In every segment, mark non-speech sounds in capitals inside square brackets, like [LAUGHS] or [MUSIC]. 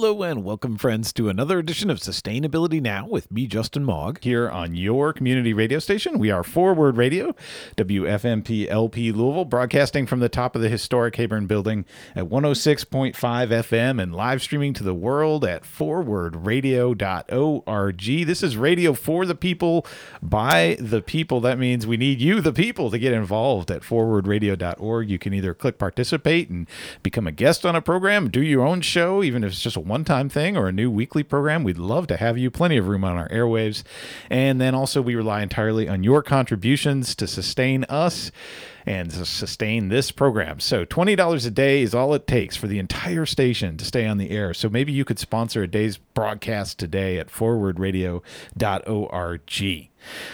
Hello and welcome, friends, to another edition of Sustainability Now with me, Justin Mog, here on your community radio station. We are Forward Radio, WFMP LP Louisville, broadcasting from the top of the historic Heyburn building at 106.5 FM and live streaming to the world at forwardradio.org. This is radio for the people, by the people. That means we need you, the people, to get involved at forwardradio.org. You can either click participate and become a guest on a program, do your own show, even if it's just a one time thing or a new weekly program, we'd love to have you. Plenty of room on our airwaves. And then also, we rely entirely on your contributions to sustain us and sustain this program. So $20 a day is all it takes for the entire station to stay on the air. So maybe you could sponsor a day's broadcast today at forwardradio.org.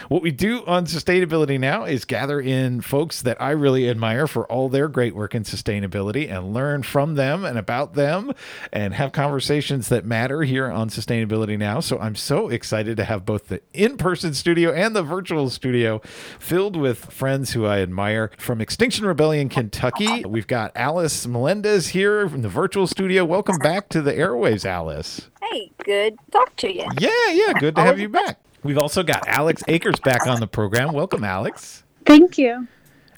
What we do on sustainability now is gather in folks that I really admire for all their great work in sustainability and learn from them and about them and have conversations that matter here on sustainability now. So I'm so excited to have both the in person studio and the virtual studio filled with friends who I admire. From Extinction Rebellion, Kentucky, we've got Alice Melendez here from the virtual studio. Welcome back to the airwaves, Alice. Hey, good to talk to you. Yeah, yeah, good to have you back. We've also got Alex Akers back on the program. Welcome, Alex. Thank you.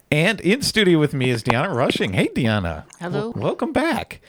And in studio with me is Deanna Rushing. Hey, Deanna. Hello. W- welcome back.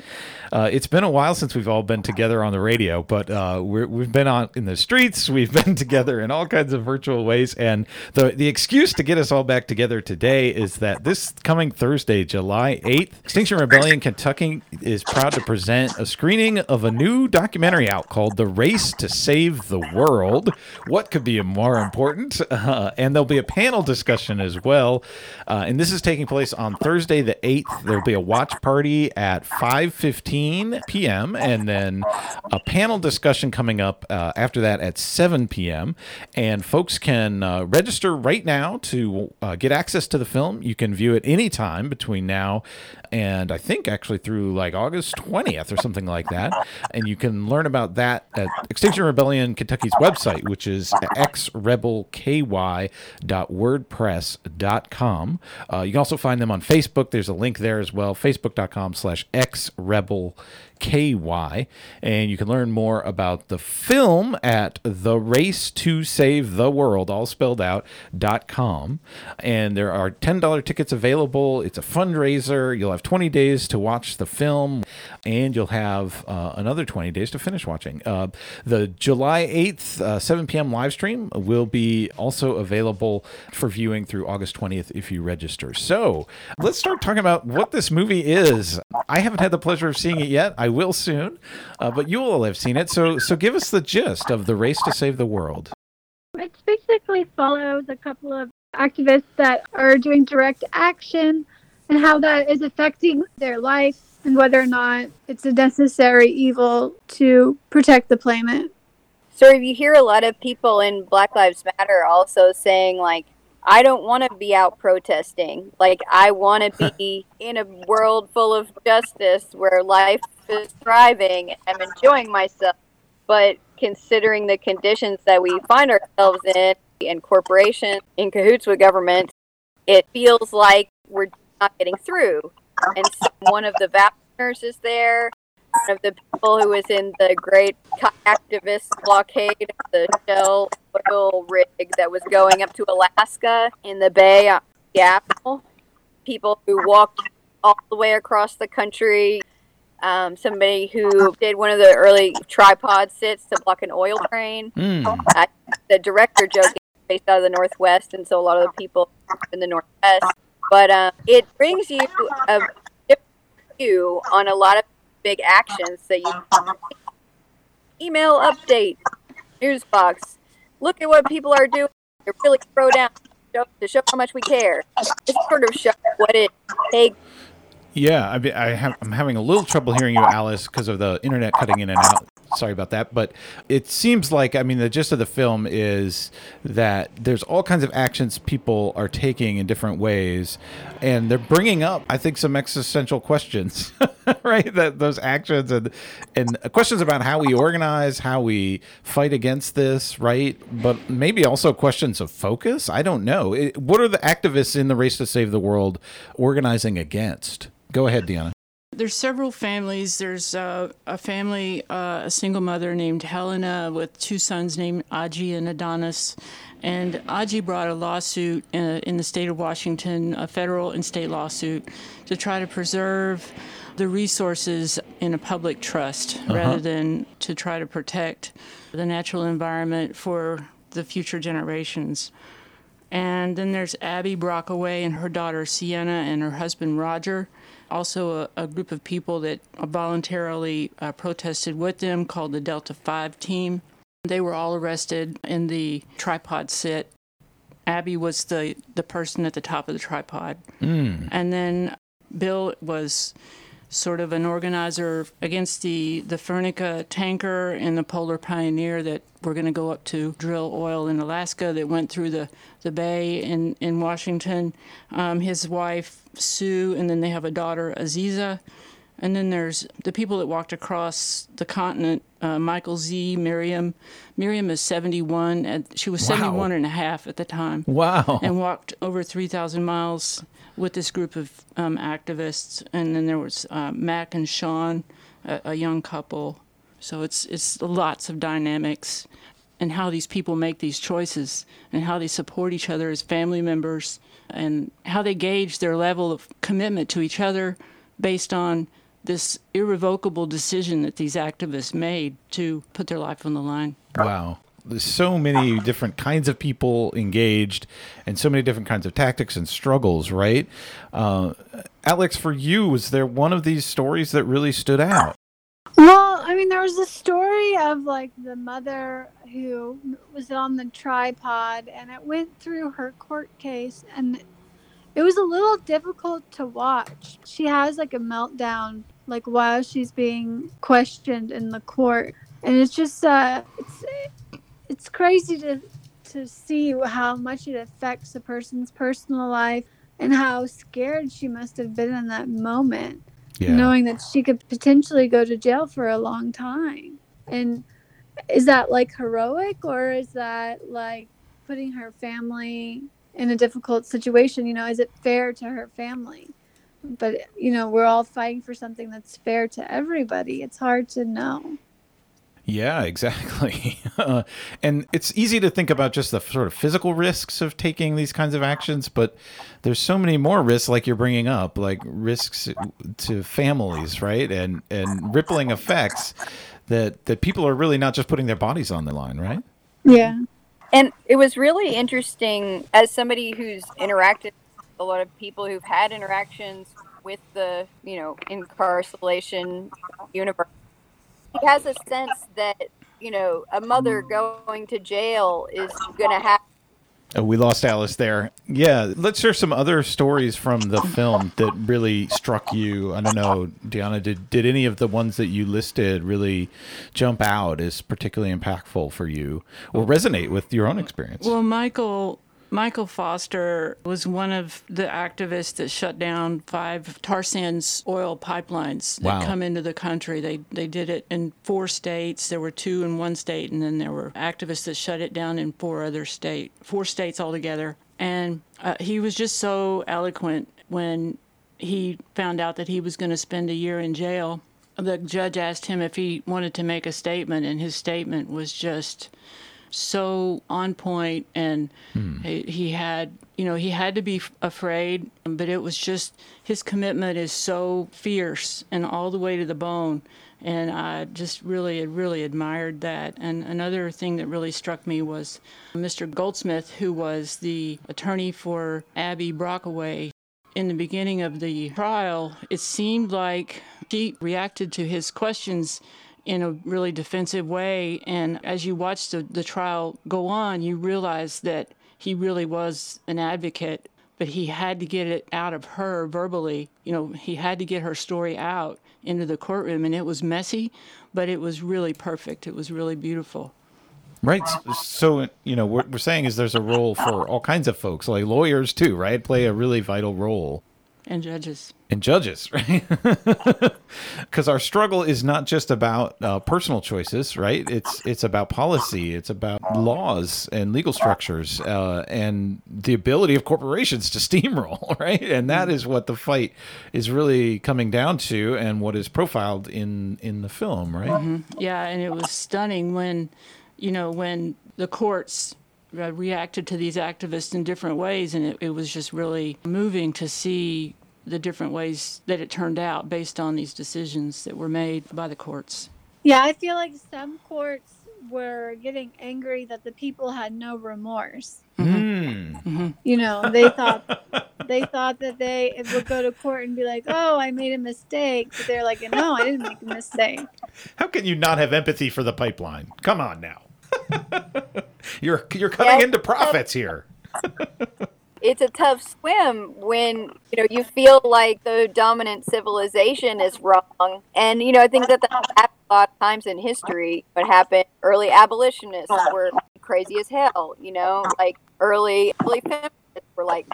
Uh, it's been a while since we've all been together on the radio, but uh, we have been on in the streets. We've [LAUGHS] been together in all kinds of virtual ways, and the the excuse to get us all back together today is that this coming Thursday, July eighth, Extinction Rebellion Kentucky is proud to present a screening of a new documentary out called "The Race to Save the World." What could be more important? [LAUGHS] Uh, and there'll be a panel discussion as well, uh, and this is taking place on Thursday the eighth. There'll be a watch party at five fifteen p.m. and then a panel discussion coming up uh, after that at 7 p.m. And folks can uh, register right now to uh, get access to the film. You can view it anytime between now and I think actually through like August 20th or something like that. And you can learn about that at Extinction Rebellion Kentucky's website, which is xrebelky.wordpress.com. Uh, you can also find them on Facebook. There's a link there as well, facebook.com slash xrebel KY. And you can learn more about the film at The Race to Save the World, all spelled dot com. And there are $10 tickets available. It's a fundraiser. You'll have 20 days to watch the film, and you'll have uh, another 20 days to finish watching. Uh, the July 8th, uh, 7 p.m. live stream will be also available for viewing through August 20th if you register. So let's start talking about what this movie is. I haven't had the pleasure of seeing it yet. I will soon, uh, but you will have seen it. So, so give us the gist of the race to save the world. It basically follows a couple of activists that are doing direct action and how that is affecting their life and whether or not it's a necessary evil to protect the planet. So you hear a lot of people in Black Lives Matter also saying like I don't want to be out protesting. Like, I want to be [LAUGHS] in a world full of justice where life is thriving and enjoying myself. But considering the conditions that we find ourselves in, and corporations in cahoots with government, it feels like we're not getting through. And so one of the VAP nurses there, one of the people who was in the great activist blockade of the Shell oil rig that was going up to Alaska in the bay Seattle. People who walked all the way across the country. Um, somebody who did one of the early tripod sits to block an oil train. Mm. Uh, the director joke based out of the Northwest, and so a lot of the people in the Northwest. But um, it brings you a different view on a lot of big actions that you email update, news box. Look at what people are doing. They're really throw down to show how much we care. This sort of show what it takes. Yeah, I, I have, I'm having a little trouble hearing you, Alice, because of the internet cutting in and out. Sorry about that. But it seems like, I mean, the gist of the film is that there's all kinds of actions people are taking in different ways. And they're bringing up, I think, some existential questions, [LAUGHS] right? That those actions and, and questions about how we organize, how we fight against this, right? But maybe also questions of focus. I don't know. It, what are the activists in the race to save the world organizing against? Go ahead, Deanna there's several families. There's uh, a family, uh, a single mother named Helena with two sons named Aji and Adonis. And Aji brought a lawsuit in, uh, in the state of Washington, a federal and state lawsuit, to try to preserve the resources in a public trust uh-huh. rather than to try to protect the natural environment for the future generations. And then there's Abby Brockway and her daughter Sienna and her husband Roger. Also, a, a group of people that voluntarily uh, protested with them called the Delta 5 team. They were all arrested in the tripod sit. Abby was the, the person at the top of the tripod. Mm. And then Bill was sort of an organizer against the, the Fennica tanker and the Polar Pioneer that were going to go up to drill oil in Alaska that went through the, the bay in, in Washington. Um, his wife, Sue, and then they have a daughter, Aziza. And then there's the people that walked across the continent uh, Michael Z, Miriam. Miriam is 71. And she was wow. 71 and a half at the time. Wow. And walked over 3,000 miles with this group of um, activists, and then there was uh, Mac and Sean, a, a, young couple. So it's it's lots of dynamics, and how these people make these choices, and how they support each other as family members, and how they gauge their level of commitment to each other based on this irrevocable decision that these activists made to put their life on the line. Wow. There's so many different kinds of people engaged and so many different kinds of tactics and struggles right? Uh, alex for you was there one of these stories that really stood out? Well i mean there was a story of like the mother who was on the tripod and it went through her court case and it was a little difficult to watch. She has like a meltdown like while she's being questioned in the court. And it's just uh it's it's crazy to to see how much it affects a person's personal life and how scared she must have been in that moment yeah. knowing that she could potentially go to jail for a long time. And is that like heroic or is that like putting her family in a difficult situation? You know is it fair to her family but you know we're all fighting for something that's fair to everybody it's hard to know yeah, [LAUGHS] exactly. [LAUGHS] and it's easy to think about just the sort of physical risks of taking these kinds of actions, but there's so many more risks, like you're bringing up, like risks to families, right? And and rippling effects that that people are really not just putting their bodies on the line, right? Yeah. And it was really interesting as somebody who's interacted with a lot of people who've had interactions with the, you know, incarceration universe he has a sense that you know a mother going to jail is going to have Oh, we lost Alice there. Yeah, let's share some other stories from the film that really struck you. I don't know, Deanna, did, did any of the ones that you listed really jump out as particularly impactful for you or resonate with your own experience? Well, Michael Michael Foster was one of the activists that shut down five tar sands oil pipelines that wow. come into the country. They they did it in four states. There were two in one state, and then there were activists that shut it down in four other states, four states altogether. And uh, he was just so eloquent when he found out that he was going to spend a year in jail. The judge asked him if he wanted to make a statement, and his statement was just so on point and hmm. he, had you know he had to be afraid but it was just his commitment is so fierce and all the way to the bone. And i just really really admired that. And another thing that really struck me was mr goldsmith who was the attorney for abby brockway. In the beginning of the trial it seemed like she reacted to his questions in a really defensive way. And as you watch the, the trial go on, you realize that he really was an advocate, but he had to get it out of her verbally. You know, he had to get her story out into the courtroom, and it was messy, but it was really perfect. It was really beautiful. Right. So, you know, what we're saying is there's a role for all kinds of folks, like lawyers too, right? Play a really vital role. and judges and judges, [LAUGHS] right? Because our struggle is not just about uh, personal choices, right? It's it's about policy, it's about laws and legal structures, uh, and the ability of corporations to [LAUGHS] steamroll, right? And that is what the fight is really coming down to, and what is profiled in in the film, right? Mm-hmm. Yeah, and it was stunning when, you know, when the courts uh, reacted to these activists in different ways, and it, it was just really moving to see the different ways that it turned out based on these decisions that were made by the courts. Yeah, I feel like some courts were getting angry that the people had no remorse. Mm. Mm-hmm. You know, they thought they thought that they would go to court and be like, "Oh, I made a mistake," but they're like, "No, I didn't make a mistake." How can you not have empathy for the pipeline? Come on now. [LAUGHS] you're you're cutting into profits here. [LAUGHS] it's a tough swim when you know you feel like the dominant civilization is wrong. And you know i think that that happened a lot of times in history. What happened early abolitionists were crazy as hell you know? Like early early feminists were like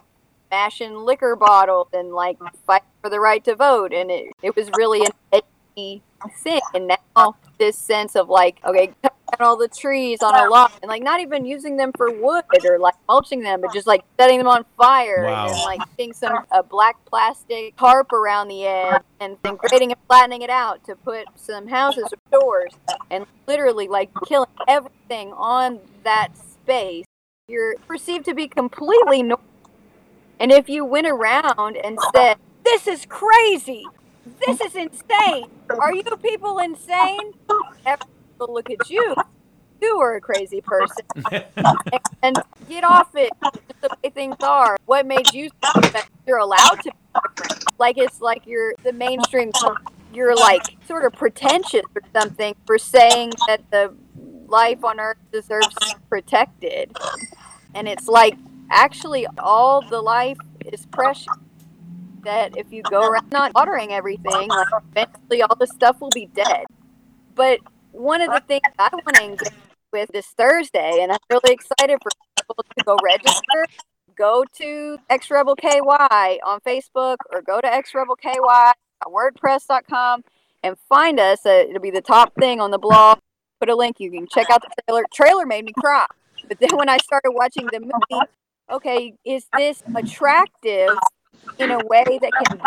smashing liquor bottles and like fight for the right to vote. And it, it was really an edgy thing and now this sense of like okay cut all the trees on a lot and like not even using them for wood or like mulching them, but just like setting them on fire wow. and like putting some a black plastic tarp around the edge and then grading and flattening it out to put some houses or doors and literally like killing everything on that space. You're perceived to be completely normal. And if you went around and said, "This is crazy," this is insane. Are you people insane? Everyone look at you. You are a crazy person. [LAUGHS] and get off it. Just the way things are. What made you that you're allowed to Like it's like you're the mainstream you're like sort of pretentious or something for saying that the life on earth deserves to be protected. And it's like actually all the life is precious that if you go around not watering everything, eventually all the stuff will be dead. But one of the things I want to engage with this Thursday, and I'm really excited for people to go register. Go to X Rebel KY on Facebook or go to X Rebel KY WordPress.com and find us. Uh, it'll be the top thing on the blog. Put a link. You can check out the trailer. Trailer made me cry. But then when I started watching the movie, okay, is this attractive in a way that can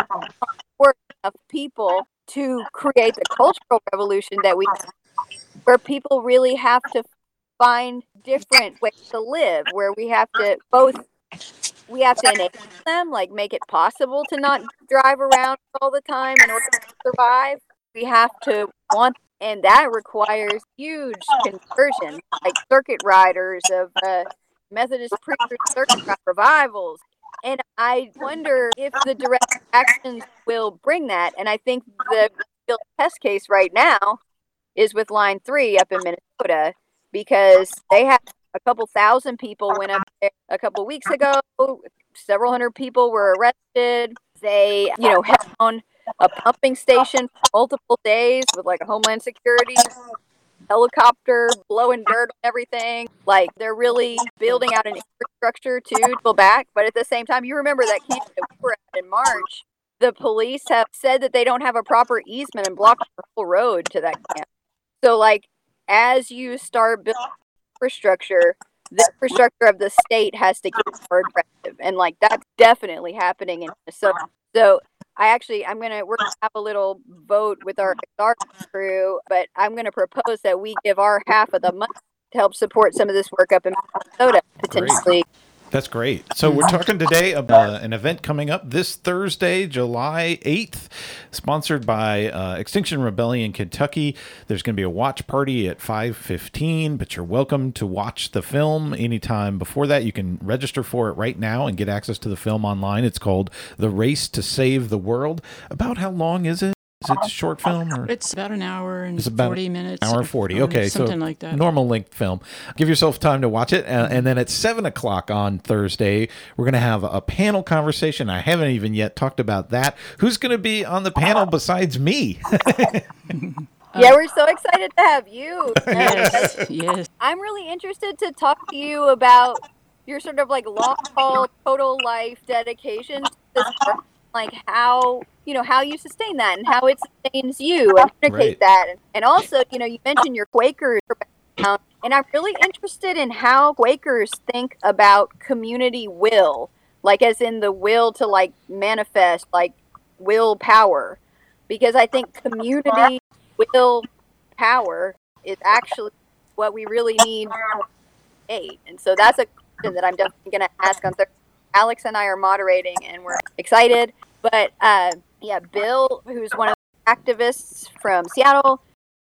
work of people to create the cultural revolution that we have, where people really have to find different ways to live where we have to both we have to enable them like make it possible to not drive around all the time in order to survive. We have to want and that requires huge conversion like circuit riders of uh, methodist preachers circuit revivals and I wonder if the direct actions will bring that. And I think the test case right now is with Line 3 up in Minnesota because they had a couple thousand people went up there a couple weeks ago. Several hundred people were arrested. They, you know, had a pumping station multiple days with like a Homeland Security helicopter blowing dirt on everything. Like they're really building out an infrastructure to go back. But at the same time, you remember that camp that we were at in March. The police have said that they don't have a proper easement and blocked the whole road to that camp. So, like, as you start building infrastructure, the infrastructure of the state has to get more aggressive, and like that's definitely happening in Minnesota. So I actually I'm gonna we're gonna have a little vote with our crew, but I'm gonna propose that we give our half of the money to help support some of this work up in Minnesota potentially. Great. That's great. So we're talking today about uh, an event coming up this Thursday, July 8th, sponsored by uh, Extinction Rebellion Kentucky. There's going to be a watch party at 5:15, but you're welcome to watch the film anytime before that. You can register for it right now and get access to the film online. It's called The Race to Save the World. About how long is it? Is it a short film? Or? It's about an hour and it's about 40 minutes. Hour 40. Okay. Something so like that. Normal length film. Give yourself time to watch it. Uh, and then at 7 o'clock on Thursday, we're going to have a panel conversation. I haven't even yet talked about that. Who's going to be on the panel besides me? [LAUGHS] yeah, we're so excited to have you. [LAUGHS] yes, yes. I'm really interested to talk to you about your sort of like long haul total life dedication to this like how you know how you sustain that and how it sustains you and communicate right. that. And, and also you know you mentioned your quakers. Um, and i'm really interested in how quakers think about community will like as in the will to like manifest like will power because i think community will power is actually what we really need and so that's a question that i'm definitely going to ask on thursday alex and i are moderating and we're excited but uh, yeah, Bill, who's one of the activists from Seattle,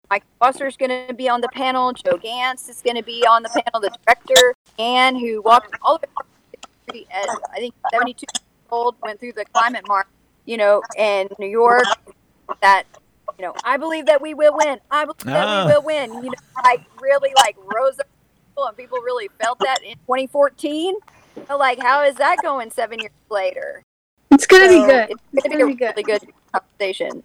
Mike Foster is going to be on the panel. Joe Gantz is going to be on the panel. The director, Anne, who walked all the way I think 72 years old, went through the climate march, you know, in New York. That you know, I believe that we will win. I believe that we ah. will win. You know, like really like rose up and people really felt that in 2014. So, like, how is that going seven years later? It's gonna so be good. It's gonna, be, a really good conversation.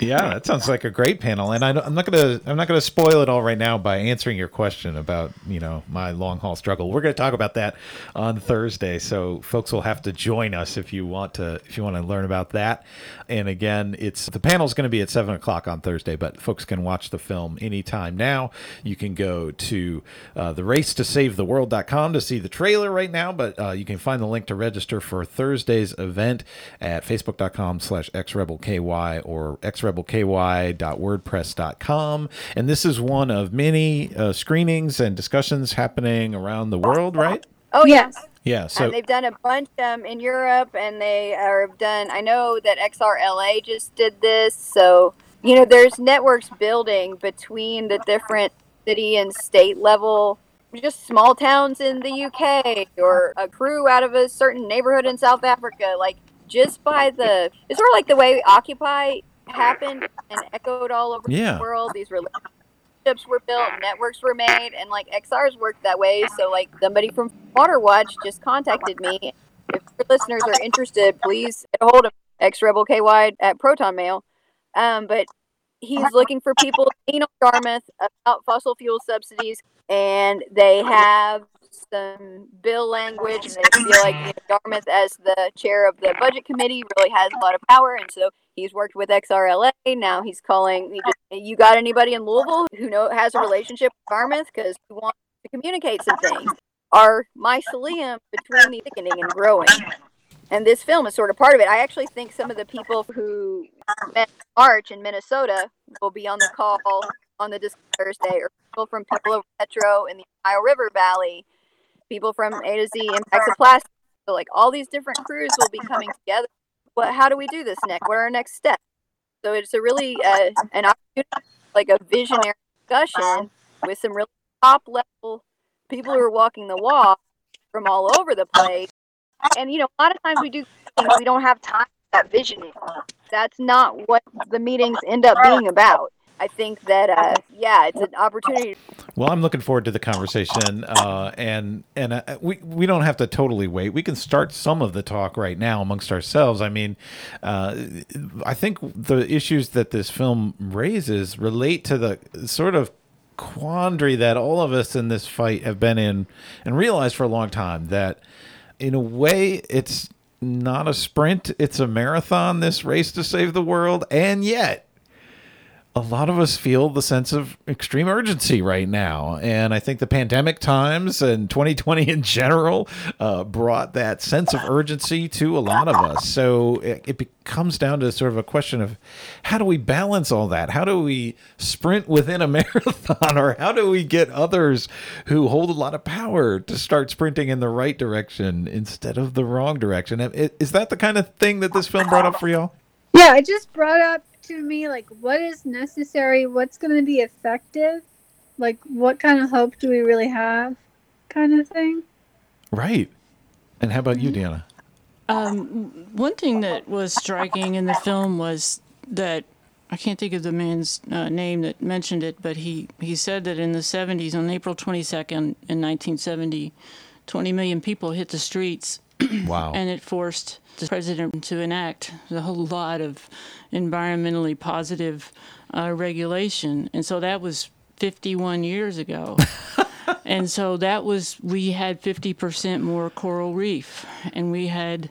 Yeah, that sounds like a great panel, and I, am not gonna I'm not gonna spoil it all right now by answering your question about you know my long haul struggle. We're gonna talk about that on Thursday, so folks will have to join us if you want to if you want to learn about that. And again, it's the panel's going to be at seven o'clock on Thursday, but folks can watch the film anytime now. You can go to uh, the race to save the world.com to see the trailer right now, but uh, you can find the link to register for Thursday's event at facebook.com slash xrebelky or x xrebelky.wordpress.com. And this is one of many uh, screenings and discussions happening around the world, right? Oh, yes. Yeah, so and they've done a bunch um, in Europe, and they are done. I know that XRLA just did this, so you know there's networks building between the different city and state level, just small towns in the UK, or a crew out of a certain neighborhood in South Africa. Like just by the, it's sort of like the way Occupy happened and echoed all over yeah. the world. These relationships were built, networks were made, and like XR's worked that way. So like somebody from Water Watch just contacted me. If your listeners are interested, please get a hold of X Rebel KY at Proton Mail. Um, but he's looking for people in Yarmuth about fossil fuel subsidies, and they have some bill language, and they feel like you know, Yarmuth, as the chair of the budget committee, really has a lot of power, and so he's worked with XRLA. Now he's calling. He just, you got anybody in Louisville who know has a relationship with Yarmuth because we want to communicate some things. Our mycelium between the thickening and growing. And this film is sort of part of it. I actually think some of the people who met March in Minnesota will be on the call on the Thursday, or people from people of Metro in the Ohio River Valley people from A to Z impacts of plastic. So like all these different crews will be coming together. What? How do we do this next? What are our next steps? So it's a really uh, an opportunity, like a visionary discussion with some really top level people who are walking the walk from all over the place. And you know, a lot of times we do things we don't have time for that visioning. That's not what the meetings end up being about. I think that uh, yeah, it's an opportunity. Well, I'm looking forward to the conversation, uh, and and uh, we we don't have to totally wait. We can start some of the talk right now amongst ourselves. I mean, uh, I think the issues that this film raises relate to the sort of quandary that all of us in this fight have been in and realized for a long time that in a way it's not a sprint it's a marathon this race to save the world and yet a lot of us feel the sense of extreme urgency right now. And I think the pandemic times and 2020 in general uh, brought that sense of urgency to a lot of us. So it, it comes down to sort of a question of how do we balance all that? How do we sprint within a [LAUGHS] marathon? Or how do we get others who hold a lot of power to start sprinting in the right direction instead of the wrong direction? Is that the kind of thing that this film brought up for y'all? Yeah, it just brought up to me like what is necessary, what's going to be effective, like what kind of hope do we really have, kind of thing. Right. And how about you, mm-hmm. Deanna? Um, one thing that was striking in the film was that I can't think of the man's uh, name that mentioned it, but he, he said that in the 70s, on April 22nd in 1970, 20 million people hit the streets. wow. And it forced the president to enact a whole [LAUGHS] lot of environmentally positive uh, regulation. And so that was 51 years ago. [LAUGHS] and so that was, we had 50% more coral reef and we had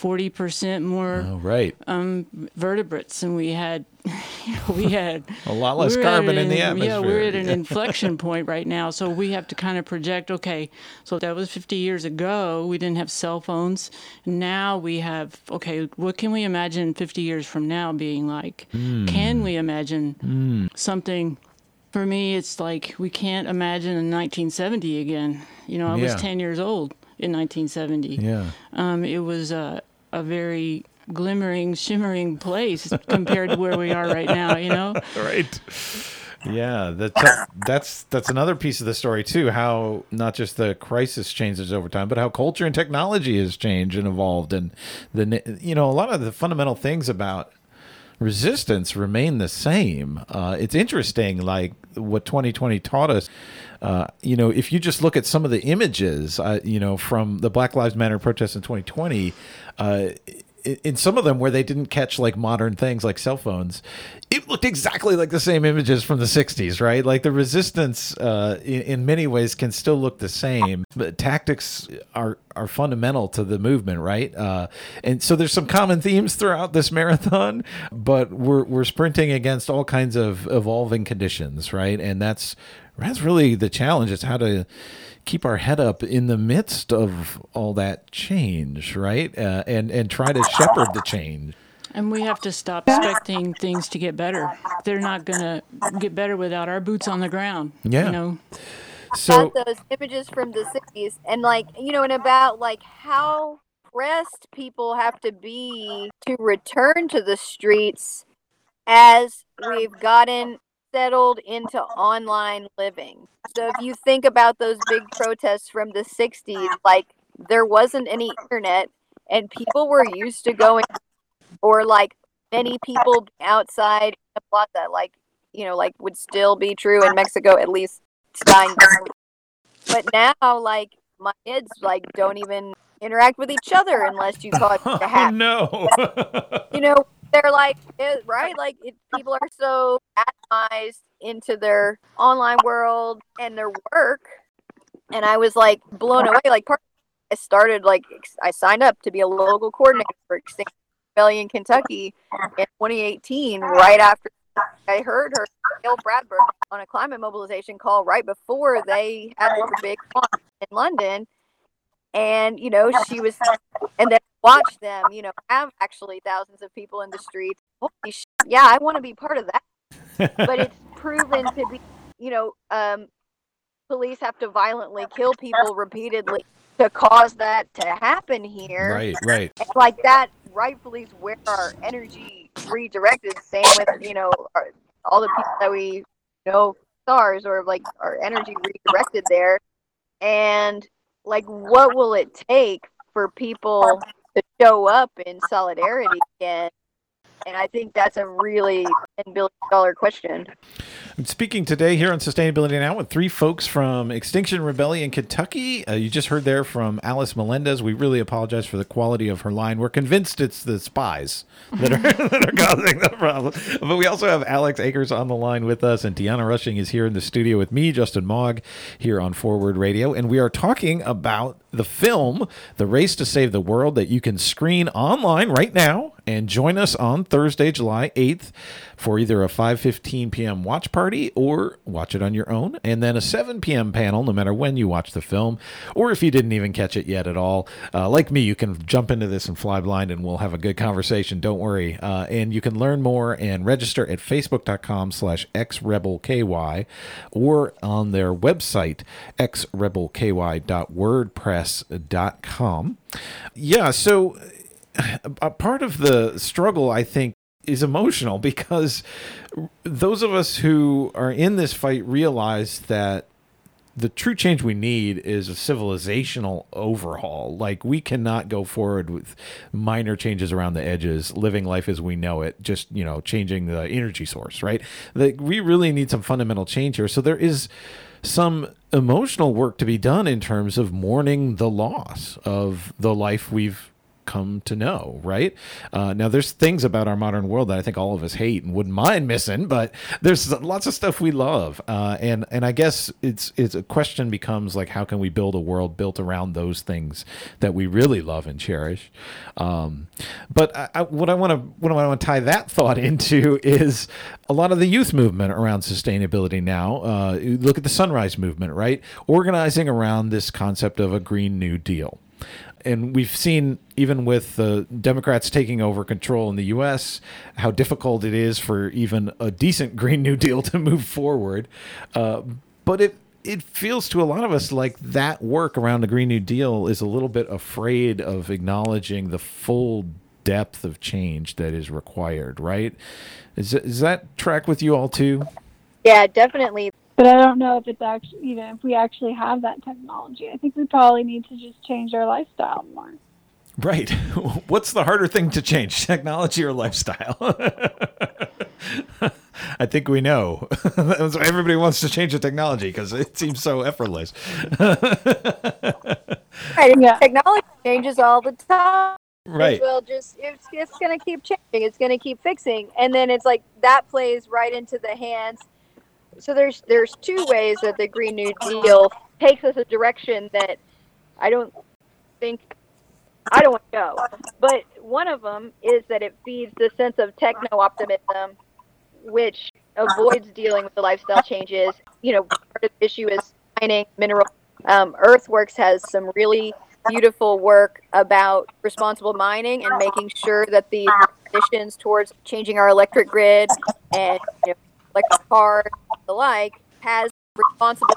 40% more oh, right. um, vertebrates and we had [LAUGHS] we had a lot less carbon an, in the atmosphere. Yeah, we're at an inflection point right now. So we have to kind of project, okay, so that was 50 years ago. We didn't have cell phones. Now we have, okay, what can we imagine 50 years from now being like? Mm. Can we imagine mm. something? For me, it's like we can't imagine in 1970 again. You know, I yeah. was 10 years old in 1970. Yeah. Um, it was a, a very glimmering, shimmering place compared to where we are right now, you know? [LAUGHS] Right. Yeah, that's that's that's another piece of the story too. How not just the crisis changes over time, but how culture and technology has changed and evolved, and the you know a lot of the fundamental things about resistance remain the same. Uh, it's interesting, like what 2020 taught us. Uh, you know, if you just look at some of the images, uh, you know, from the Black Lives Matter protests in 2020, uh, in some of them where they didn't catch like modern things like cell phones, it looked exactly like the same images from the 60s, right? Like the resistance uh, in, in, many ways can still look the same, but tactics are are fundamental to the movement, right? Uh, and so there's some common themes throughout this marathon, but we're we're sprinting against all kinds of evolving conditions, right? And that's that's really the challenge is how to keep our head up in the midst of all that change, right? Uh, and and try to shepherd the change. And we have to stop expecting things to get better. They're not going to get better without our boots on the ground. Yeah. You know. So those images from the 60s and like, you know, and about like how pressed people have to be to return to the streets as we've gotten settled into online living. So if you think about those big protests from the 60s, like there wasn't any internet and people were used to going or like many people outside the plaza like you know like would still be true in Mexico at least dying but now like my kids like don't even interact with each other unless you call [LAUGHS] it oh, a hack. Oh, no. you know, they're like eh, it, right? Like it, people are so atomized into their online world and their work. And i was like blown away. Like part i started like i signed up to be a local coordinator for extinction rebellion kentucky in 2018 right after i heard her Gail bradbrook on a climate mobilization call right before they had their big in london. And you know she was and then watch them you know have actually thousands of people in the streets. Holy shit, yeah i want to be part of that. But it's [LAUGHS] proven to be you know um, police have to violently kill people repeatedly to cause that to happen here. Right right. And like that rightfully is where our energy redirected same with you know our, all the people that we know stars or like our energy redirected there. And like what will it take for people show up in solidarity again and I think that's a really billion dollar question. I'm speaking today here on Sustainability Now with three folks from Extinction Rebellion Kentucky. Uh, you just heard there from Alice Melendez. We really apologize for the quality of her line. We're convinced it's the spies that are, [LAUGHS] that are causing the problem. But we also have Alex Akers on the line with us, and Deanna Rushing is here in the studio with me, Justin Mog, here on Forward Radio. And we are talking about the film, The Race to Save the World, that you can screen online right now and join us on Thursday, July 8th for either a 5:15 p.m. watch party or watch it on your own and then a 7 p.m. panel no matter when you watch the film or if you didn't even catch it yet at all. Uh, like me, you can jump into this and fly blind and we'll have a good conversation. Don't worry. Uh, and you can learn more and register at facebook.com slash xrebelky or on their website xrebelky.wordpress.com. Yeah, so a part of the struggle, I think, is emotional [LAUGHS] because those of us who are in this fight realize that the true change we need is a civilizational overhaul. Like we cannot go forward with minor changes around the edges, living life as we know it, just, you know, changing the energy source, right? Like we really need some fundamental change here. So there is some emotional work to be done in terms of mourning the loss of the life we've come to know, right? Uh, now, there's things about our modern world that I think all of us hate and wouldn't mind missing, but there's lots of stuff we love, uh, and and I guess it's it's a question becomes like how can we build a world built around those things that we really love and cherish? Um, but I, I, what I want to what I want to tie that thought into is a lot of the youth movement around sustainability now. Uh, look at the Sunrise Movement, right? Organizing around this concept of a Green New Deal and we've seen even with the Democrats taking over control in the U.S. how difficult it is for even a decent Green New Deal [LAUGHS] to move forward. Uh, but it it feels to a lot of us like that work around the Green New Deal is a little bit afraid of acknowledging the full depth of change that is required. Right? Is is that track with you all too? Yeah, definitely. But I don't know if it's actually, you know, if we actually have that technology. I think we probably need to just change our lifestyle more. Right. [LAUGHS] What's the harder thing to change, [LAUGHS] technology or lifestyle? [LAUGHS] I think we know. Everybody wants to change the technology because it seems so effortless. right. Yeah. Technology changes all the time. Right. Well, just it's it's going to keep changing. It's going to keep fixing, and then it's like that plays right into the hands so there's there's two ways that the Green New Deal takes us a direction that I don't think I don't want to go. But one of them is that it feeds the sense of techno optimism, which avoids dealing with the lifestyle changes. You know, part of the issue is mining mineral. Um, Earthworks has some really beautiful work about responsible mining and making sure that the transitions towards changing our electric grid and you know, electric cars, the like, has responsibility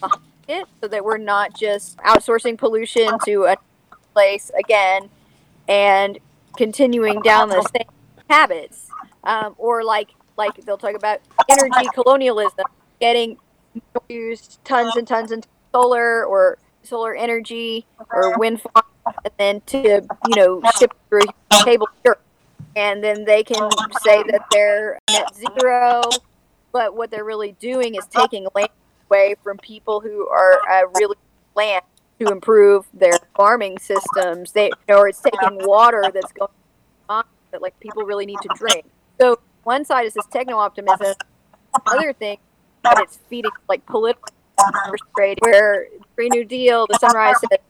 behind it so that we're not just outsourcing pollution to a place again and continuing down the same habits. Um, or like like they'll talk about energy colonialism, getting used tons and tons of solar or solar energy or wind farm, and then to you know ship through cable and then they can say that they're net zero, but what they're really doing is taking land away from people who are uh, really land to improve their farming systems. They or it's taking water that's going on that like people really need to drink. So one side is this techno optimism. Other thing that it's feeding like political trade where Green New Deal, the Sunrise said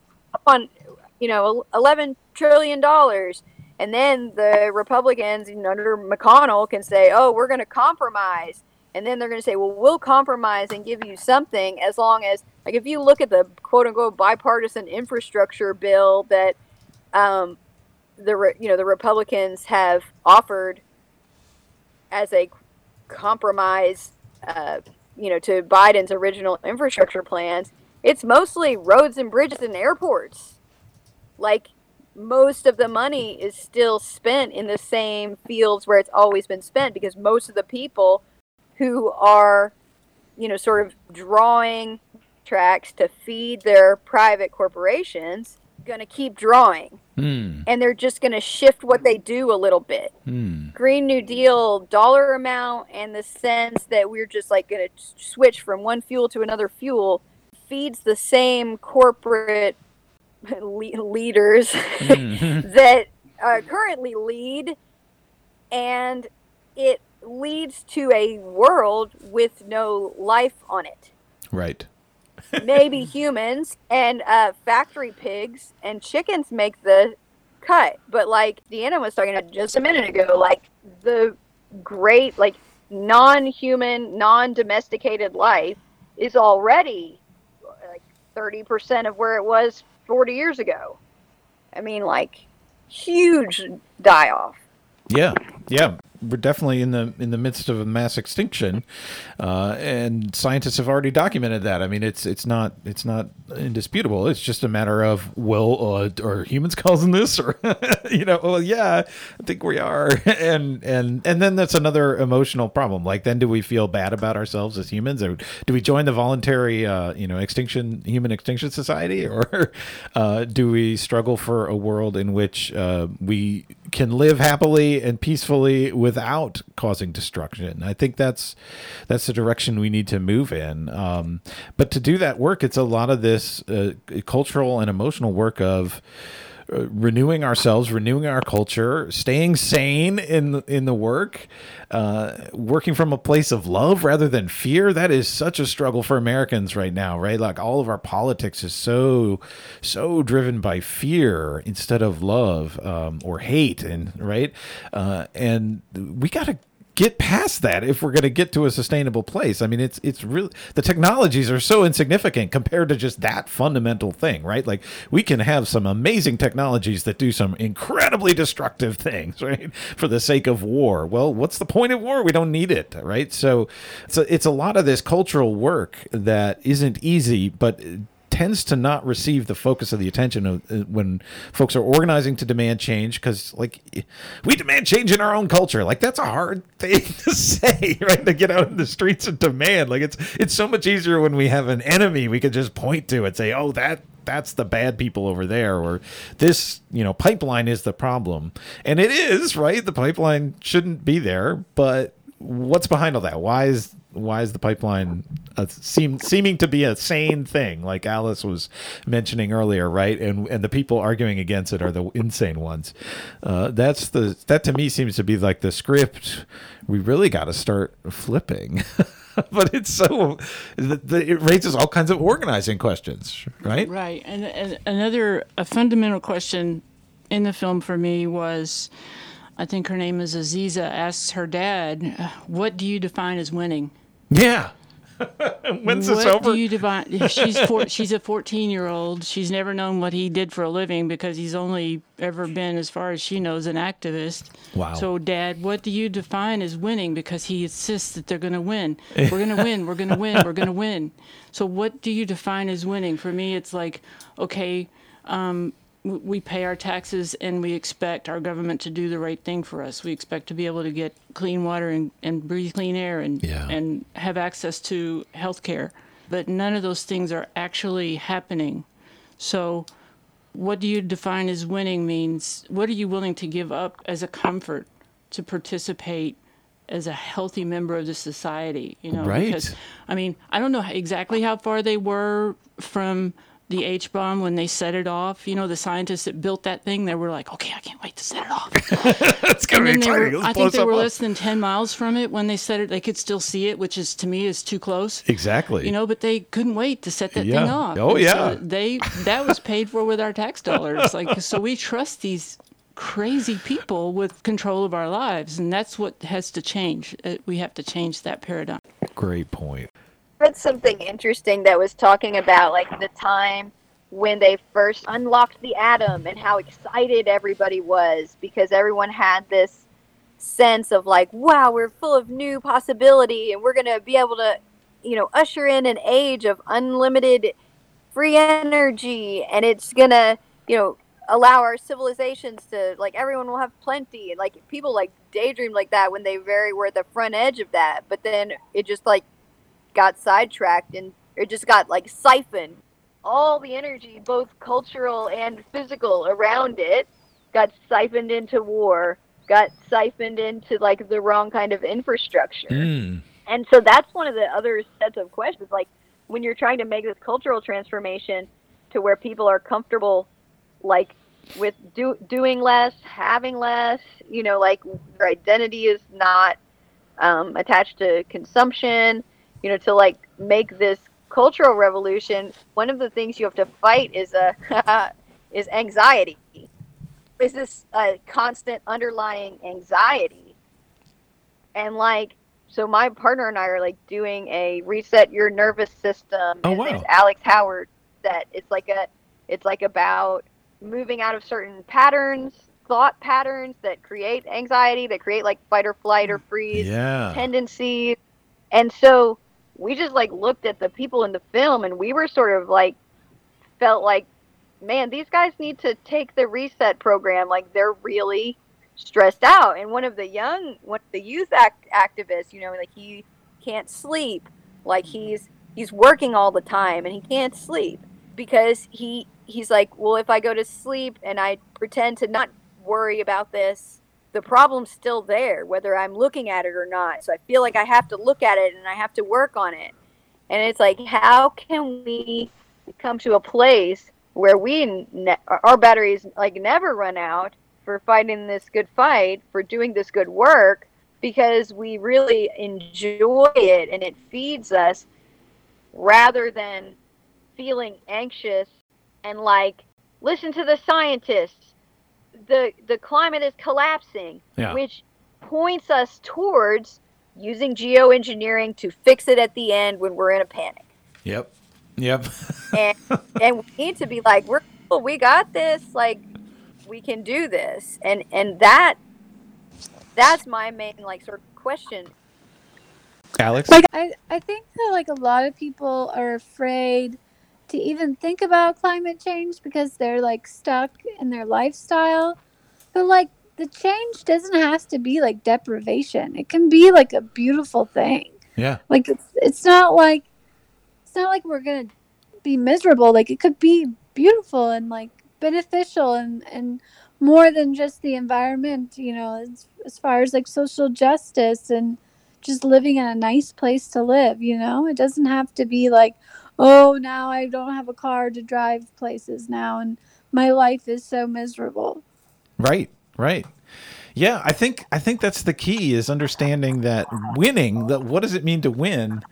on you know eleven trillion dollars and then the Republicans under McConnell can say, oh, we're going to compromise. And then they're going to say, well, we'll compromise and give you something as long as, like, if you look at the quote unquote bipartisan infrastructure bill that, um, the you know the Republicans have offered as a compromise, uh, you know, to Biden's original infrastructure plans, it's mostly roads and bridges and airports. Like most of the money is still spent in the same fields where it's always been spent because most of the people who are you know sort of drawing tracks to feed their private corporations going to keep drawing mm. and they're just going to shift what they do a little bit mm. green new deal dollar amount and the sense that we're just like going to switch from one fuel to another fuel feeds the same corporate [LAUGHS] leaders mm-hmm. [LAUGHS] that uh, currently lead, and it leads to a world with no life on it. Right. Maybe [LAUGHS] humans and uh, factory pigs and chickens make the cut, but like Deanna was talking about just a minute ago, like the great, like non-human, non-domesticated life is already like 30% of where it was 40 years ago. I mean, like, huge die off. Yeah, yeah we're definitely in the in the midst of a mass extinction, uh, and scientists have already documented that. I mean, it's it's not it's not indisputable. It's just a matter of well, uh, are humans [LAUGHS] causing this, or you know, well, yeah, I think we are, [LAUGHS] and and and then that's another emotional problem. Like, then do we feel bad about ourselves as humans, or do we join the voluntary, uh, you know, extinction human extinction society, [LAUGHS] or uh, do we struggle for a world in which uh, we can live happily and peacefully without causing destruction. I think that's that's the direction we need to move in. Um, but to do that work, it's a lot of this uh, cultural and emotional work of uh, renewing ourselves, renewing our culture, staying sane in in the work, uh, working from a place of love rather than fear. That is such a struggle for Americans right now, right? Like all of our politics is so so driven by fear instead of love um, or hate, and right, uh, and we got to get past that if we're going to get to a sustainable place. I mean, it's it's really the technologies are so insignificant compared to just that fundamental thing, right? Like we can have some amazing technologies that do some incredibly destructive [LAUGHS] things, right? For the sake of war. Well, what's the point of war? We don't need it, right? So, so it's a lot of this cultural work that isn't easy, but tends to not receive the focus of the attention of uh, when folks are organizing to demand change because like we demand change in our own culture. Like that's a hard [LAUGHS] thing to say right? To get out in the streets and demand. Like it's it's so much easier when we have an enemy we could just point to and say oh that that's the bad people over there or this you know pipeline is the problem. And it is right? The pipeline shouldn't be there but what's behind all that? Why is why is the pipeline a, seem seeming to be a sane thing like Alice was mentioning earlier, right? And and the people arguing against it are the insane ones. Uh, that's the that to me seems to be like the script. We really got to start flipping. [LAUGHS] but it's so the, the, it raises all kinds of organizing questions, right? Right, and, and another a fundamental question in the film for me was. I think her name is Aziza, asks her dad, What do you define as winning? Yeah. [LAUGHS] When's what this over? Do you divine? She's four, [LAUGHS] she's a 14 year old. She's never known what he did for a living because he's only ever been, as far as she knows, an activist. Wow. So, Dad, what do you define as winning? Because he insists that they're going [LAUGHS] to win. We're going to win. We're going to win. We're going to win. So, what do you define as winning? For me, it's like, okay, um, we pay our taxes and we expect our government to do the right thing for us. We expect to be able to get clean water and, and breathe clean air and yeah. and have access to health care. But none of those things are actually happening. So what do you define as winning means what are you willing to give up as a comfort to participate as a healthy member of the society, you know? Right. Because I mean, I don't know exactly how far they were from the H bomb when they set it off. You know, the scientists that built that thing, they were like, "Okay, I can't wait to set it off." [LAUGHS] That's gonna be exciting. Were, I think they were up. less than ten miles from it when they set it. They could still see it, which is to me is too close. Exactly. You know, but they couldn't wait to set that yeah. thing off. Oh yeah. So they that was paid for with our tax dollars. Like so, we trust these crazy people with control of our lives, and that's what has to change. Uh, we have to change that paradigm. Great point read something interesting that was talking about like the time when they first unlocked the atom and how excited everybody was because everyone had this sense of like wow we're full of new possibility and we're going to be able to you know usher in an age of unlimited free energy and it's going to you know allow our civilizations to like everyone will have plenty. And like people like daydream like that when they very were at the front edge of that but then it just like got sidetracked and it just got like siphoned. All the energy, both cultural and physical, around it got siphoned into war, got siphoned into like the wrong kind of infrastructure. Mm. And so that's one of the other sets of questions. Like when you're trying to make this cultural transformation to where people are comfortable, like with do, doing less, having less, you know, like their identity is not um, attached to consumption you know, to like make this cultural revolution, one of the things you have to fight is uh, a [LAUGHS] is anxiety. Is this a constant underlying anxiety? And like, so my partner and I are like doing a reset your nervous system. Oh wow! Alex Howard. That it's like a, it's like about moving out of certain patterns, thought patterns that create anxiety, that create like fight or flight or mm, freeze yeah. tendencies. And so we just like looked at the people in the film and we were sort of like felt like man these guys need to take the reset program like they're really stressed out. And one of the young of the youth act activists you know like he can't sleep. Like he's he's working all the time and he can't sleep because he he's like well if i go to sleep and i pretend to not worry about this the problem's still there, whether I'm looking at it or not. So I feel like I have to look at it and I have to work on it. And it's like, how can we come to a place where we ne- our batteries like never run out for fighting this good fight, for doing this good work because we really enjoy it and it feeds us rather than feeling anxious and like listen to the scientists the the climate is collapsing yeah. which points us towards using geoengineering to fix it at the end when we're in a panic. Yep. Yep. [LAUGHS] And and we need to be like we're cool, we got this. Like we can do this. And and that that's my main like sort of question. Alex? Like i i think that like a lot of people are afraid to even think about climate change because they're like stuck in their lifestyle. But like the change doesn't have to be like deprivation. It can be like a beautiful thing. Yeah. Like it's it's not like it's not like we're gonna be miserable. Like it could be beautiful and like beneficial and and more than just the environment you know as, as far as like social justice and just living in a nice place to live you know? It doesn't have to be like oh now i don't have a car to drive places now and my life is so miserable. Right right. Yeah i think i think that's the key is understanding that winning that what does it mean to win?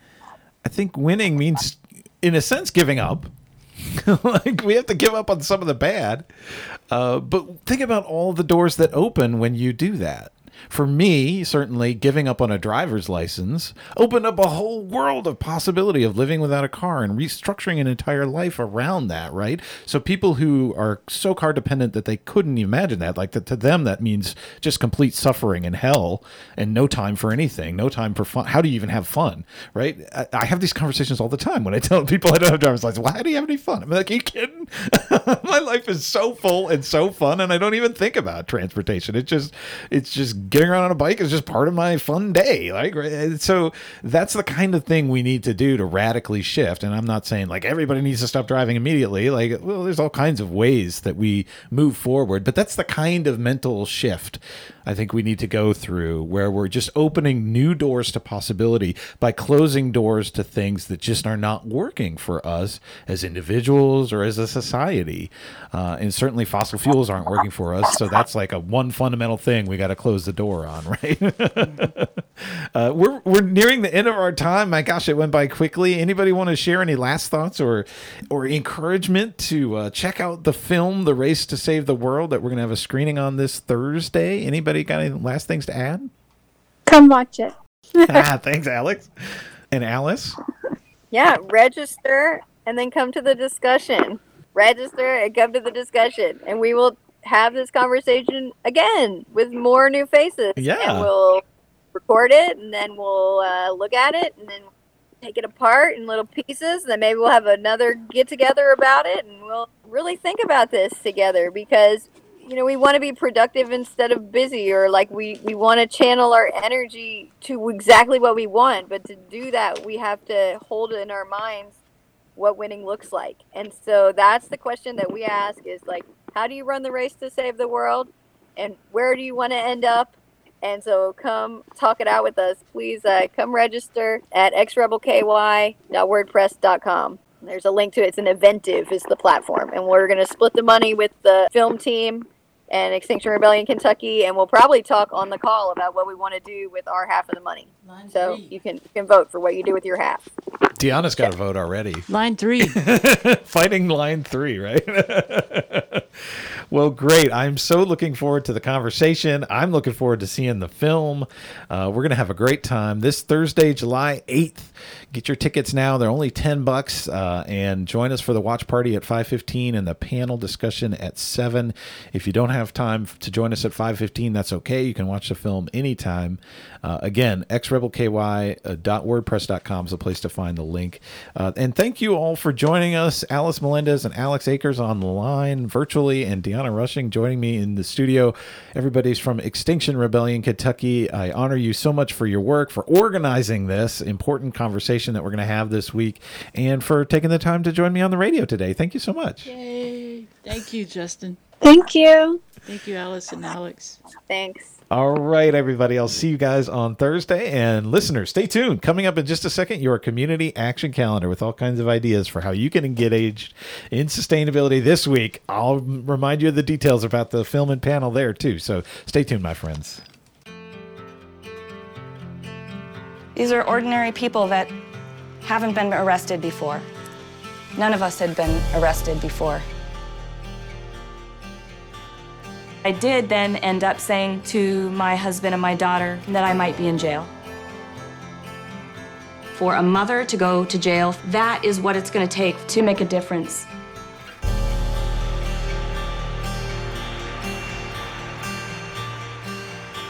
I think winning means in a sense giving up. [LAUGHS] Like we have to give up on some of the bad uh, but think about all the doors that open when you do that for me, certainly giving up on a driver's license opened up a whole world of possibility of living without a car and restructuring an entire life around that, right? So people who are so car dependent that they couldn't imagine that, like that to them, that means just complete suffering and hell and no time for anything, no time for fun. How do you even have fun, right? I, I have these conversations all the time when I tell people I don't have driver's license. Why do you have any fun? I'm like, are you kidding? [LAUGHS] My life is so full and so fun, and I don't even think about transportation. It's just, it's just getting around on a bike is just part of my fun day. Like, so that's the kind of thing we need to do to radically shift. And I'm not saying like everybody needs to stop driving immediately. Like, well, there's all kinds of ways that we move forward, but that's the kind of mental shift I think we need to go through where we're just opening new doors to possibility by closing doors to things that just are not working for us as individuals or as a society. Uh, and certainly fossil fuels aren't working for us. So that's like a one fundamental thing we got to close the door on, [LAUGHS] right? uh, we're, we're nearing the end of our time. My gosh, it went by quickly. Anybody want to share any last thoughts or, or encouragement to uh, check out the film, The Race to Save the World, that we're going to have a screening on this Thursday? Anybody? Anybody got any last things to add? Come watch it. [LAUGHS] ah, thanks, Alex. And Alice? Yeah, register and then come to the discussion. Register and come to the discussion. And we will have this conversation again with more new faces. Yeah. And we'll record it and then we'll uh, look at it and then take it apart in little pieces. And then maybe we'll have another get together about it and we'll really think about this together because you know we want to be productive instead of busy or like we we want to channel our energy to exactly what we want but to do that we have to hold in our minds what winning looks like. And so that's the question that we ask is like how do you run the race to save the world? And where do you want to end up? And so come talk it out with us. Please uh, come register at xrebelky.wordpress.com there's a link to it. It's an Eventive is the platform, and we're going to split the money with the film team and Extinction Rebellion Kentucky, and we'll probably talk on the call about what we want to do with our half of the money. Line so three. you can you can vote for what you do with your half. Deanna's got a vote already. Line three. [LAUGHS] Fighting line three, right? [LAUGHS] well, great. I'm so looking forward to the conversation. I'm looking forward to seeing the film. Uh, we're going to have a great time this Thursday, July 8th. Get your tickets now. They're only 10 bucks. Uh, and join us for the watch party at 5.15 and the panel discussion at 7. If you don't have time to join us at 5.15, that's okay. You can watch the film anytime. Uh, again, xrebelky.wordpress.com is a place to find the link. Uh, and thank you all for joining us. Alice Melendez and Alex Akers on the line virtually, and Deanna Rushing joining me in the studio. Everybody's from Extinction Rebellion, Kentucky. I honor you so much for your work, for organizing this important conversation that we're going to have this week, and for taking the time to join me on the radio today. Thank you so much. Yay. Thank you, Justin. Thank you. Thank you, Alice and Alex. Thanks. All right, everybody. I'll see you guys on Thursday. And listeners, stay tuned. Coming up in just a second, your community action calendar with all kinds of ideas for how you can engage in sustainability this week. I'll remind you of the details about the film and panel there, too. So stay tuned, my friends. These are ordinary people that haven't been arrested before. None of us had been arrested before. I did then end up saying to my husband and my daughter that I might be in jail. For a mother to go to jail, that is what it's going to take to make a difference.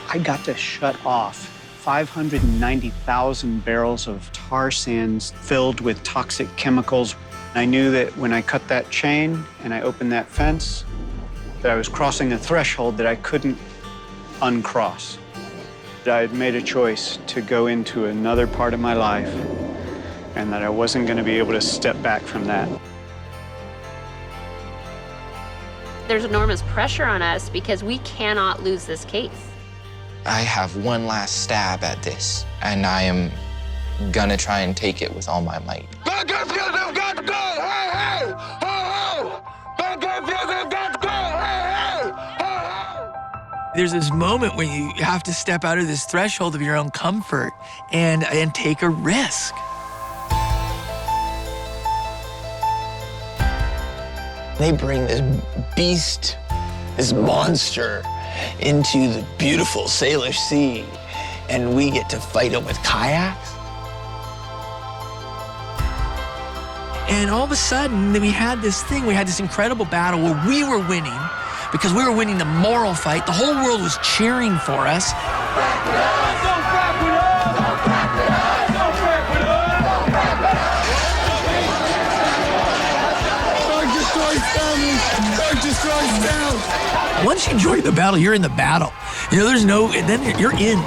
I got to shut off 590,000 barrels of tar sands filled with toxic chemicals. I knew that when I cut that chain and I opened that fence, that I was crossing a threshold that I couldn't uncross. That I had made a choice to go into another part of my life and that I wasn't going to be able to step back from that. There's enormous pressure on us because we cannot lose this case. I have one last stab at this, and I am gonna try and take it with all my might. There's this moment when you have to step out of this threshold of your own comfort and, and take a risk. They bring this beast, this monster, into the beautiful Salish Sea, and we get to fight it with kayaks. And all of a sudden, we had this thing, we had this incredible battle where we were winning because we were winning the moral fight. The whole world was cheering for us. Once you join the battle, you're in the battle. You know, there's no, then you're in.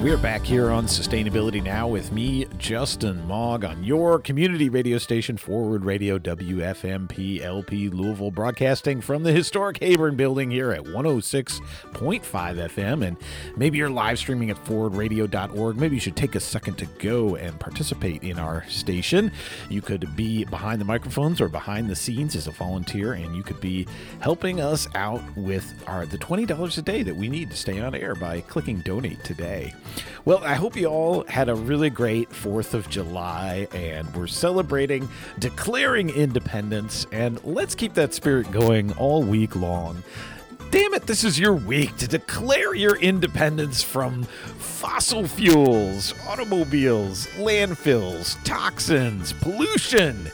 And we're back here on Sustainability Now with me, Justin Mog, on your community radio station, Forward Radio WFMP LP Louisville, broadcasting from the historic Heyburn building here at 106.5 FM. And maybe you're live streaming at forwardradio.org. Maybe you should take a second to go and participate in our station. You could be behind the microphones or behind the scenes as a volunteer, and you could be helping us out with our the $20 a day that we need to stay on air by clicking donate today. Well, I hope you all had a really great 4th of July and we're celebrating declaring independence. And let's keep that spirit going all week long. Damn it, this is your week to declare your independence from fossil fuels, automobiles, landfills, toxins, pollution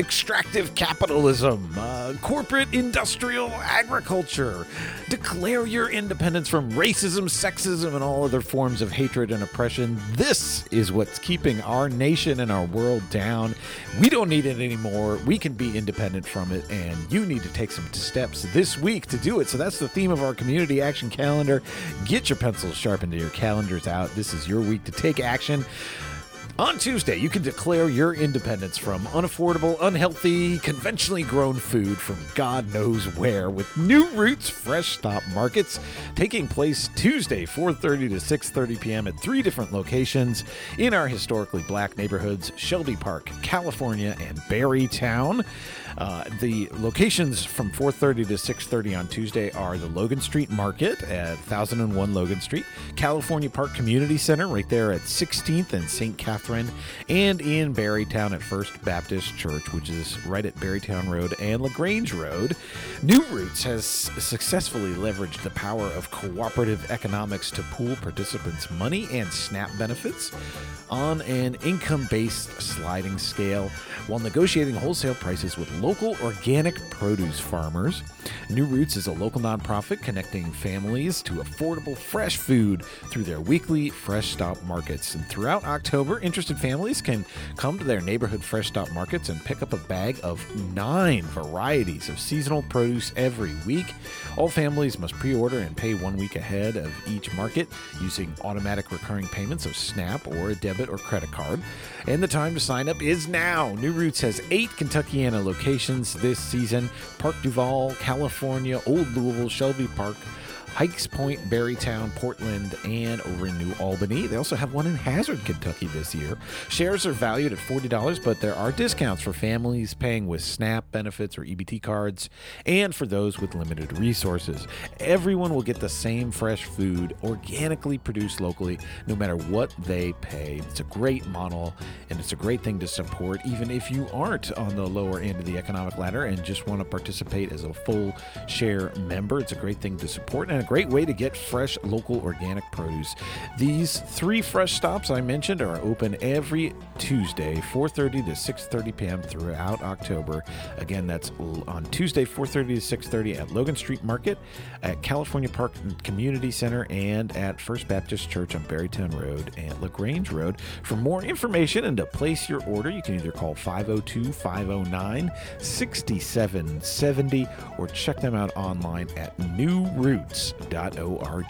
extractive capitalism, uh, corporate industrial agriculture. Declare your independence from racism, sexism, and all other forms of hatred and oppression. This is what's keeping our nation and our world down. We don't need it anymore. We can be independent from it, and you need to take some steps this week to do it. So that's the theme of our community action calendar. Get your pencils sharpened, to your calendars out. This is your week to take action. On Tuesday, you can declare your independence from unaffordable, unhealthy, conventionally grown food from God knows where with New Roots Fresh Stop Markets taking place Tuesday, 4:30 to 6:30 p.m. at three different locations in our historically black neighborhoods: Shelby Park, California, and Berrytown. Uh, the locations from 4:30 to 6:30 on Tuesday are the Logan Street Market at 1001 Logan Street, California Park Community Center right there at 16th and St. Catherine, and in Berrytown at First Baptist Church, which is right at Berrytown Road and LaGrange Road. New Roots has successfully leveraged the power of cooperative economics to pool participants' money and SNAP benefits on an income based sliding scale while negotiating wholesale prices with local organic produce farmers. New Roots is a local nonprofit connecting families to affordable fresh food through their weekly Fresh Stop markets. And throughout October, interested families can come to their neighborhood Fresh Stop markets and pick up a bag of nine varieties of seasonal produce every week. All families must pre order and pay one week ahead of each market using automatic recurring payments of SNAP or a debit or credit card. And the time to sign up is now. New Roots has eight Kentuckiana locations this season. Park DuValle, California, Old Louisville, Shelby Park, Hikes Point, Berrytown, Portland, and over in New Albany. They also have one in Hazard, Kentucky this year. Shares are valued at $40, but there are discounts for families paying with SNAP benefits or EBT cards and for those with limited resources. Everyone will get the same fresh food, organically produced locally, no matter what they pay. It's a great model and it's a great thing to support, even if you aren't on the lower end of the economic ladder and just want to participate as a full share member. It's a great thing to support. And and a great way to get fresh local organic produce. These three fresh stops I mentioned are open every Tuesday, 4:30 to 6:30 p.m. throughout October. Again, that's on Tuesday, 4:30 to 6:30 at Logan Street Market, at California Park Community Center, and at First Baptist Church on Berrytown Road and LaGrange Road. For more information and to place your order, you can either call 502 509 6770 or check them out online at New Roots Org.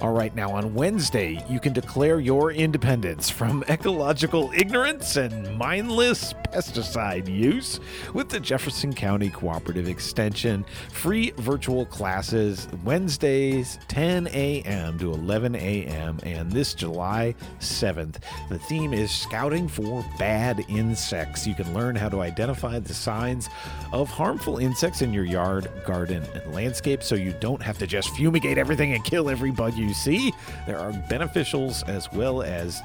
All right, now on Wednesday, you can declare your independence from ecological ignorance and mindless pesticide use with the Jefferson County Cooperative Extension. Free virtual classes Wednesdays, 10 a.m. to 11 a.m. And this July 7th, the theme is Scouting for Bad Insects. You can learn how to identify the signs of harmful insects in your yard, garden, and landscape so you don't have to just fumigate everything and kill every bug you see. There are beneficials as well as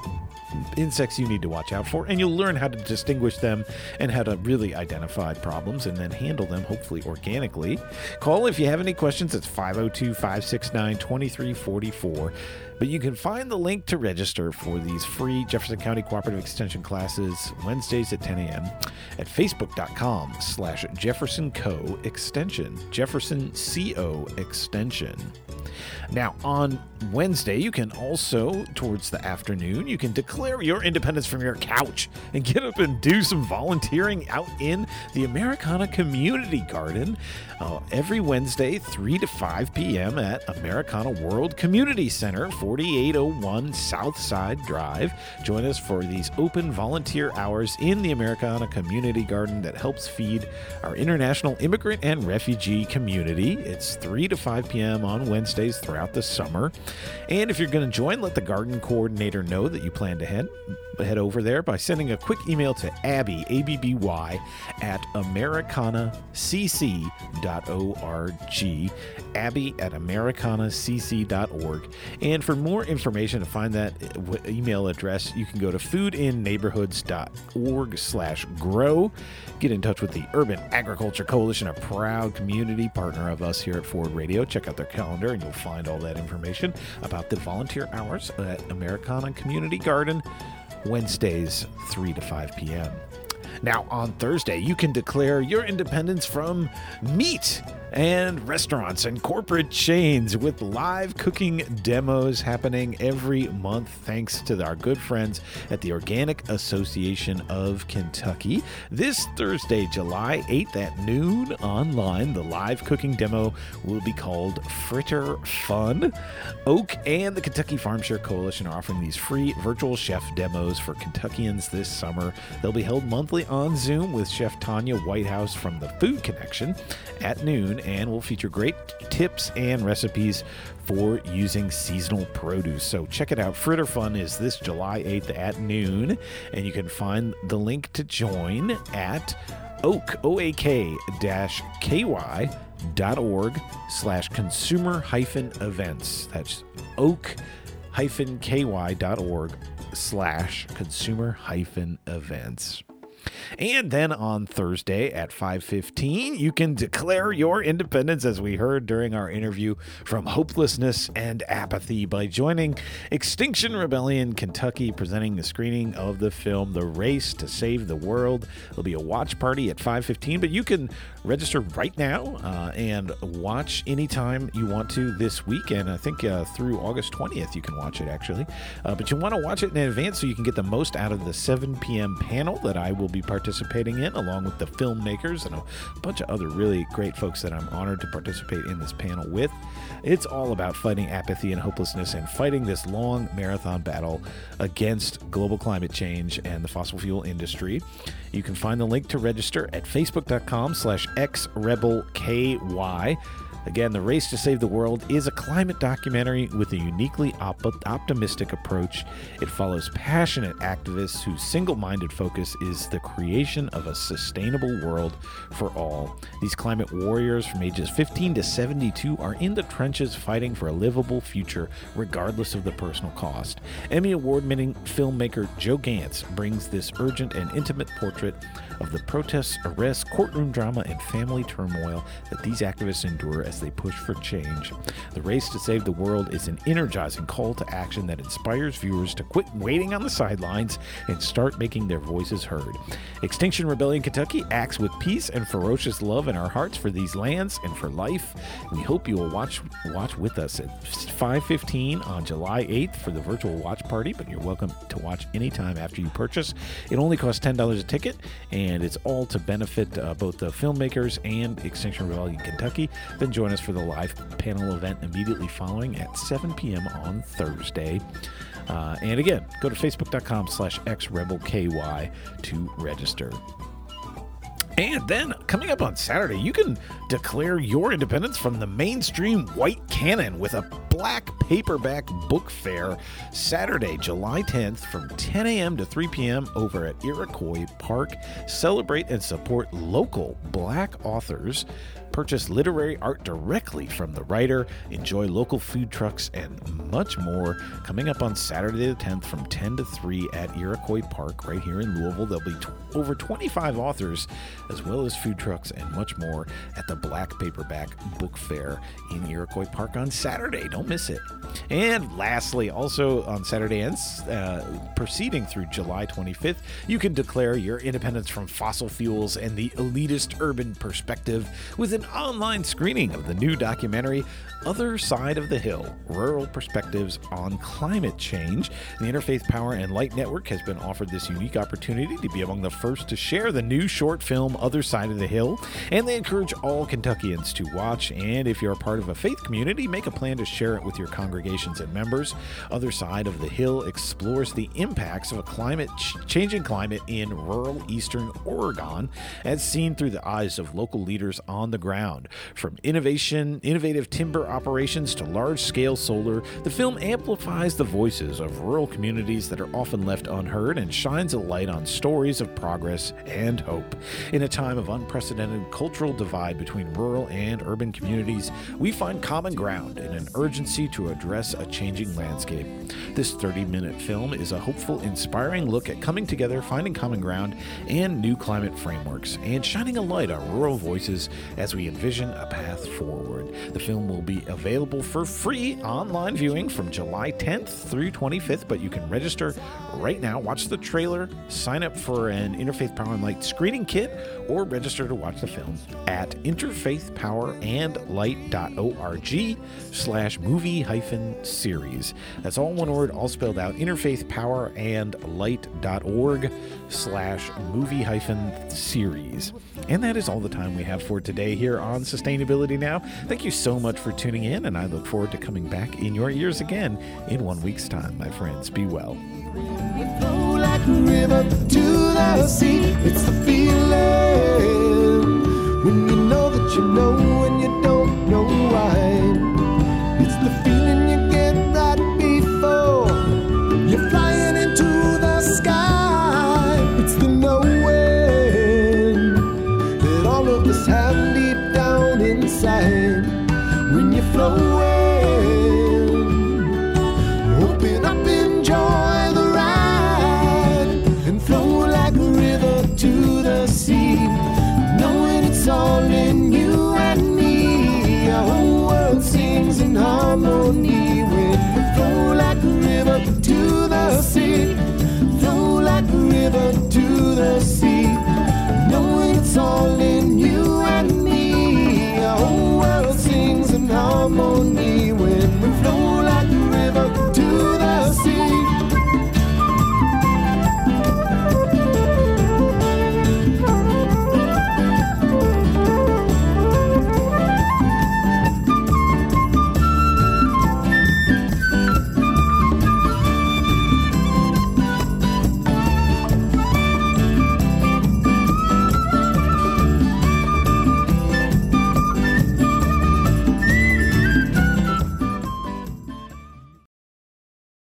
insects you need to watch out for, and you'll learn how to distinguish them and how to really identify problems and then handle them, hopefully organically. Call if you have any questions. It's 502 569 2344. But you can find the link to register for these free Jefferson County Cooperative Extension classes Wednesdays at 10 a.m. at facebook.com slash Jefferson Co. Extension. Jefferson CO Extension. Now, on Wednesday, you can also, towards the afternoon, you can declare your independence from your couch and get up and do some volunteering out in the Americana Community Garden uh, every Wednesday, 3 to 5 p.m. at Americana World Community Center, 4801 Southside Drive. Join us for these open volunteer hours in the Americana Community Garden that helps feed our international immigrant and refugee community. It's 3 to 5 p.m. on Wednesdays throughout the summer. And if you're going to join, let the garden coordinator know that you plan to head head over there by sending a quick email to Abby, A-B-B-Y, at americanacc.org. Abby at americanacc.org. And for more information to find that eh, email address, you can go to foodinneighborhoods.org slash grow. Get in touch with the Urban Agriculture Coalition, a proud community partner of us here at Forward Radio. Check out their calendar and you'll find all that information about the volunteer hours at Americana Community Garden. Wednesdays, 3 to 5 p.m. Now, on Thursday, you can declare your independence from meat and restaurants and corporate chains with live cooking demos happening every month thanks to our good friends at the Organic Association of Kentucky. This Thursday, July 8th at noon online, the live cooking demo will be called Fritter Fun. Oak and the Kentucky Farm Share Coalition are offering these free virtual chef demos for Kentuckians this summer. They'll be held monthly on Zoom with Chef Tanya Whitehouse from the Food Connection at noon and will feature great tips and recipes for using seasonal produce. So check it out. Fritter Fun is this July 8th at noon, and you can find the link to join at oak, O-A-K dash K-Y dot org slash consumer hyphen events. That's oak hyphen ky dot org slash consumer hyphen events. And then on Thursday at 5:15, you can declare your independence as we heard during our interview from hopelessness and apathy by joining Extinction Rebellion Kentucky presenting the screening of the film The Race to Save the World. There'll be a watch party at 5:15, but you can register right now uh, and watch anytime you want to this weekend. I think uh, through August 20th you can watch it actually. Uh, but you want to watch it in advance so you can get the most out of the 7 p.m. panel that I will be participating in, along with the filmmakers and a bunch of other really great folks that I'm honored to participate in this panel with. It's all about fighting apathy and hopelessness and fighting this long marathon battle against global climate change and the fossil fuel industry. You can find the link to register at facebook.com slash xrebelky. Again, The Race to Save the World is a climate documentary with a uniquely op- optimistic approach. It follows passionate activists whose single minded focus is the creation of a sustainable world for all. These climate warriors from ages 15 to 72 are in the trenches fighting for a livable future, regardless of the personal cost. Emmy Award winning filmmaker Joe Gantz brings this urgent and intimate portrait of the protests, arrests, courtroom drama, and family turmoil that these activists endure as they push for change. The Race to Save the World is an energizing call to action that inspires viewers to quit waiting on the sidelines and start making their voices heard. Extinction Rebellion Kentucky acts with peace and ferocious love in our hearts for these lands and for life. We hope you will watch watch with us at 5:15 on July 8th for the virtual watch party, but you're welcome to watch anytime after you purchase. It only costs $10 a ticket and it's all to benefit uh, both the filmmakers and Extinction Rebellion Kentucky. Then join us for the live panel event immediately following at 7 p.m. on Thursday. Uh, and again, go to facebook.com slash xrebelky to register. And then coming up on Saturday, you can declare your independence from the mainstream white canon with a black paperback book fair Saturday, July 10th from 10 a.m. to 3 p.m. over at Iroquois Park. Celebrate and support local black authors purchase literary art directly from the writer, enjoy local food trucks, and much more. Coming up on Saturday the 10th from 10 to 3 at Iroquois Park, right here in Louisville. There'll be t- over 25 authors, as well as food trucks and much more at the Black Paperback Book Fair in Iroquois Park on Saturday. Don't miss it. And lastly, also on Saturday and uh, proceeding through July 25th, you can declare your independence from fossil fuels and the elitist urban perspective with an online screening of the new documentary other Side of the Hill Rural Perspectives on Climate Change. The Interfaith Power and Light Network has been offered this unique opportunity to be among the first to share the new short film Other Side of the Hill, and they encourage all Kentuckians to watch. And if you're a part of a faith community, make a plan to share it with your congregations and members. Other Side of the Hill explores the impacts of a climate ch- changing climate in rural eastern Oregon, as seen through the eyes of local leaders on the ground. From innovation, innovative timber operations to large scale solar, the film amplifies the voices of rural communities that are often left unheard and shines a light on stories of progress and hope. In a time of unprecedented cultural divide between rural and urban communities, we find common ground and an urgency to address a changing landscape. This 30 minute film is a hopeful, inspiring look at coming together, finding common ground, and new climate frameworks, and shining a light on rural voices as we envision a path forward. The film will be available for free online viewing from July 10th through 25th, but you can register right now, watch the trailer, sign up for an Interfaith Power and Light screening kit, or register to watch the film at interfaithpowerandlight.org slash movie hyphen series. That's all one word, all spelled out, interfaithpowerandlight.org slash movie hyphen series. And that is all the time we have for today here on Sustainability Now. Thank you so much for tuning in, and I look forward to coming back in your ears again in one week's time, my friends. Be well. Like it's the feeling. When you know that you know